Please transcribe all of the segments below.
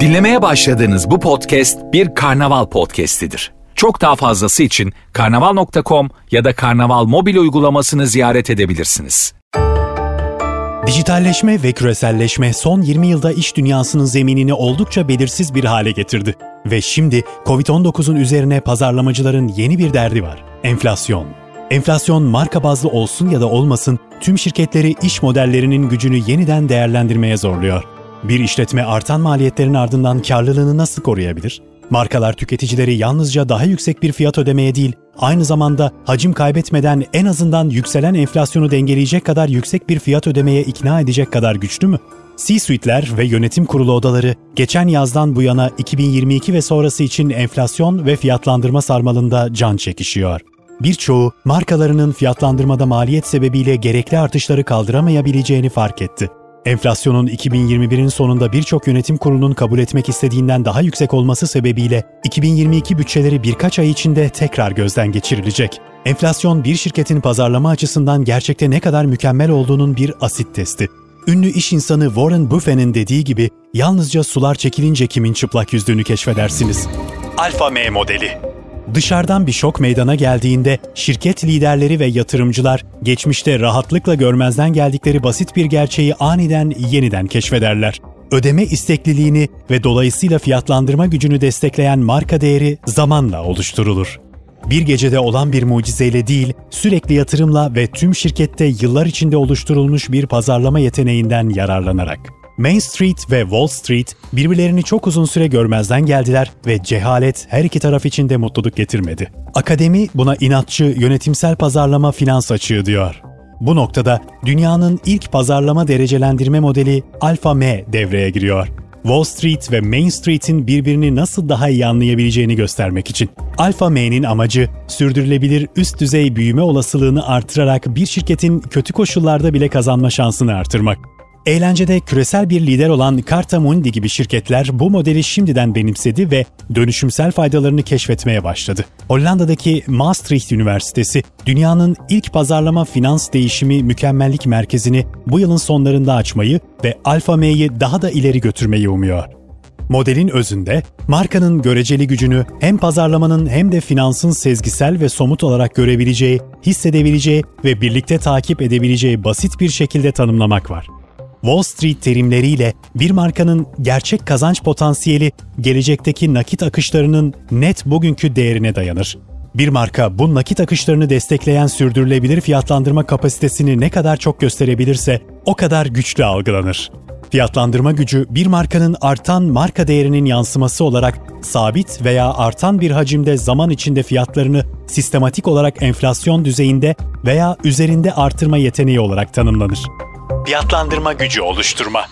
Dinlemeye başladığınız bu podcast bir karnaval podcastidir. Çok daha fazlası için karnaval.com ya da karnaval mobil uygulamasını ziyaret edebilirsiniz. Dijitalleşme ve küreselleşme son 20 yılda iş dünyasının zeminini oldukça belirsiz bir hale getirdi. Ve şimdi Covid-19'un üzerine pazarlamacıların yeni bir derdi var. Enflasyon. Enflasyon marka bazlı olsun ya da olmasın tüm şirketleri iş modellerinin gücünü yeniden değerlendirmeye zorluyor. Bir işletme artan maliyetlerin ardından karlılığını nasıl koruyabilir? Markalar tüketicileri yalnızca daha yüksek bir fiyat ödemeye değil, aynı zamanda hacim kaybetmeden en azından yükselen enflasyonu dengeleyecek kadar yüksek bir fiyat ödemeye ikna edecek kadar güçlü mü? C-suite'ler ve yönetim kurulu odaları geçen yazdan bu yana 2022 ve sonrası için enflasyon ve fiyatlandırma sarmalında can çekişiyor. Birçoğu markalarının fiyatlandırmada maliyet sebebiyle gerekli artışları kaldıramayabileceğini fark etti. Enflasyonun 2021'in sonunda birçok yönetim kurulunun kabul etmek istediğinden daha yüksek olması sebebiyle 2022 bütçeleri birkaç ay içinde tekrar gözden geçirilecek. Enflasyon bir şirketin pazarlama açısından gerçekte ne kadar mükemmel olduğunun bir asit testi. Ünlü iş insanı Warren Buffett'in dediği gibi yalnızca sular çekilince kimin çıplak yüzdüğünü keşfedersiniz. Alfa M modeli Dışarıdan bir şok meydana geldiğinde şirket liderleri ve yatırımcılar geçmişte rahatlıkla görmezden geldikleri basit bir gerçeği aniden yeniden keşfederler. Ödeme istekliliğini ve dolayısıyla fiyatlandırma gücünü destekleyen marka değeri zamanla oluşturulur. Bir gecede olan bir mucizeyle değil, sürekli yatırımla ve tüm şirkette yıllar içinde oluşturulmuş bir pazarlama yeteneğinden yararlanarak. Main Street ve Wall Street birbirlerini çok uzun süre görmezden geldiler ve cehalet her iki taraf için de mutluluk getirmedi. Akademi buna inatçı yönetimsel pazarlama finans açığı diyor. Bu noktada dünyanın ilk pazarlama derecelendirme modeli Alpha M devreye giriyor. Wall Street ve Main Street'in birbirini nasıl daha iyi anlayabileceğini göstermek için. Alpha M'nin amacı sürdürülebilir üst düzey büyüme olasılığını artırarak bir şirketin kötü koşullarda bile kazanma şansını artırmak. Eğlencede küresel bir lider olan Carta Mundi gibi şirketler bu modeli şimdiden benimsedi ve dönüşümsel faydalarını keşfetmeye başladı. Hollanda'daki Maastricht Üniversitesi, dünyanın ilk pazarlama finans değişimi mükemmellik merkezini bu yılın sonlarında açmayı ve Alfa M'yi daha da ileri götürmeyi umuyor. Modelin özünde markanın göreceli gücünü hem pazarlamanın hem de finansın sezgisel ve somut olarak görebileceği, hissedebileceği ve birlikte takip edebileceği basit bir şekilde tanımlamak var. Wall Street terimleriyle bir markanın gerçek kazanç potansiyeli gelecekteki nakit akışlarının net bugünkü değerine dayanır. Bir marka bu nakit akışlarını destekleyen sürdürülebilir fiyatlandırma kapasitesini ne kadar çok gösterebilirse o kadar güçlü algılanır. Fiyatlandırma gücü bir markanın artan marka değerinin yansıması olarak sabit veya artan bir hacimde zaman içinde fiyatlarını sistematik olarak enflasyon düzeyinde veya üzerinde artırma yeteneği olarak tanımlanır fiyatlandırma gücü oluşturma.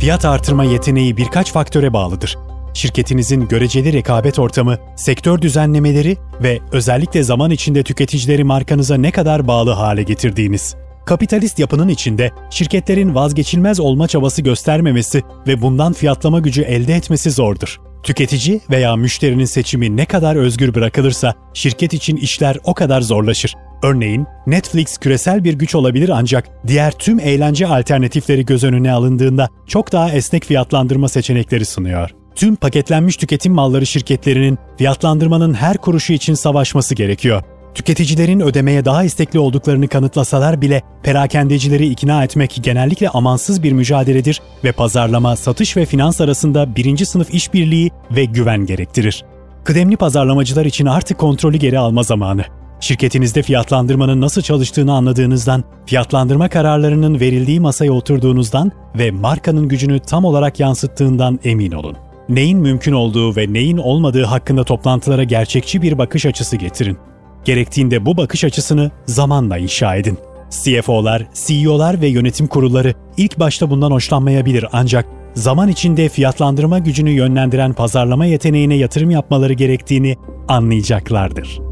Fiyat artırma yeteneği birkaç faktöre bağlıdır. Şirketinizin göreceli rekabet ortamı, sektör düzenlemeleri ve özellikle zaman içinde tüketicileri markanıza ne kadar bağlı hale getirdiğiniz. Kapitalist yapının içinde şirketlerin vazgeçilmez olma çabası göstermemesi ve bundan fiyatlama gücü elde etmesi zordur. Tüketici veya müşterinin seçimi ne kadar özgür bırakılırsa şirket için işler o kadar zorlaşır. Örneğin Netflix küresel bir güç olabilir ancak diğer tüm eğlence alternatifleri göz önüne alındığında çok daha esnek fiyatlandırma seçenekleri sunuyor. Tüm paketlenmiş tüketim malları şirketlerinin fiyatlandırmanın her kuruşu için savaşması gerekiyor. Tüketicilerin ödemeye daha istekli olduklarını kanıtlasalar bile perakendecileri ikna etmek genellikle amansız bir mücadeledir ve pazarlama, satış ve finans arasında birinci sınıf işbirliği ve güven gerektirir. Kıdemli pazarlamacılar için artık kontrolü geri alma zamanı. Şirketinizde fiyatlandırmanın nasıl çalıştığını anladığınızdan, fiyatlandırma kararlarının verildiği masaya oturduğunuzdan ve markanın gücünü tam olarak yansıttığından emin olun. Neyin mümkün olduğu ve neyin olmadığı hakkında toplantılara gerçekçi bir bakış açısı getirin. Gerektiğinde bu bakış açısını zamanla inşa edin. CFO'lar, CEO'lar ve yönetim kurulları ilk başta bundan hoşlanmayabilir ancak zaman içinde fiyatlandırma gücünü yönlendiren pazarlama yeteneğine yatırım yapmaları gerektiğini anlayacaklardır.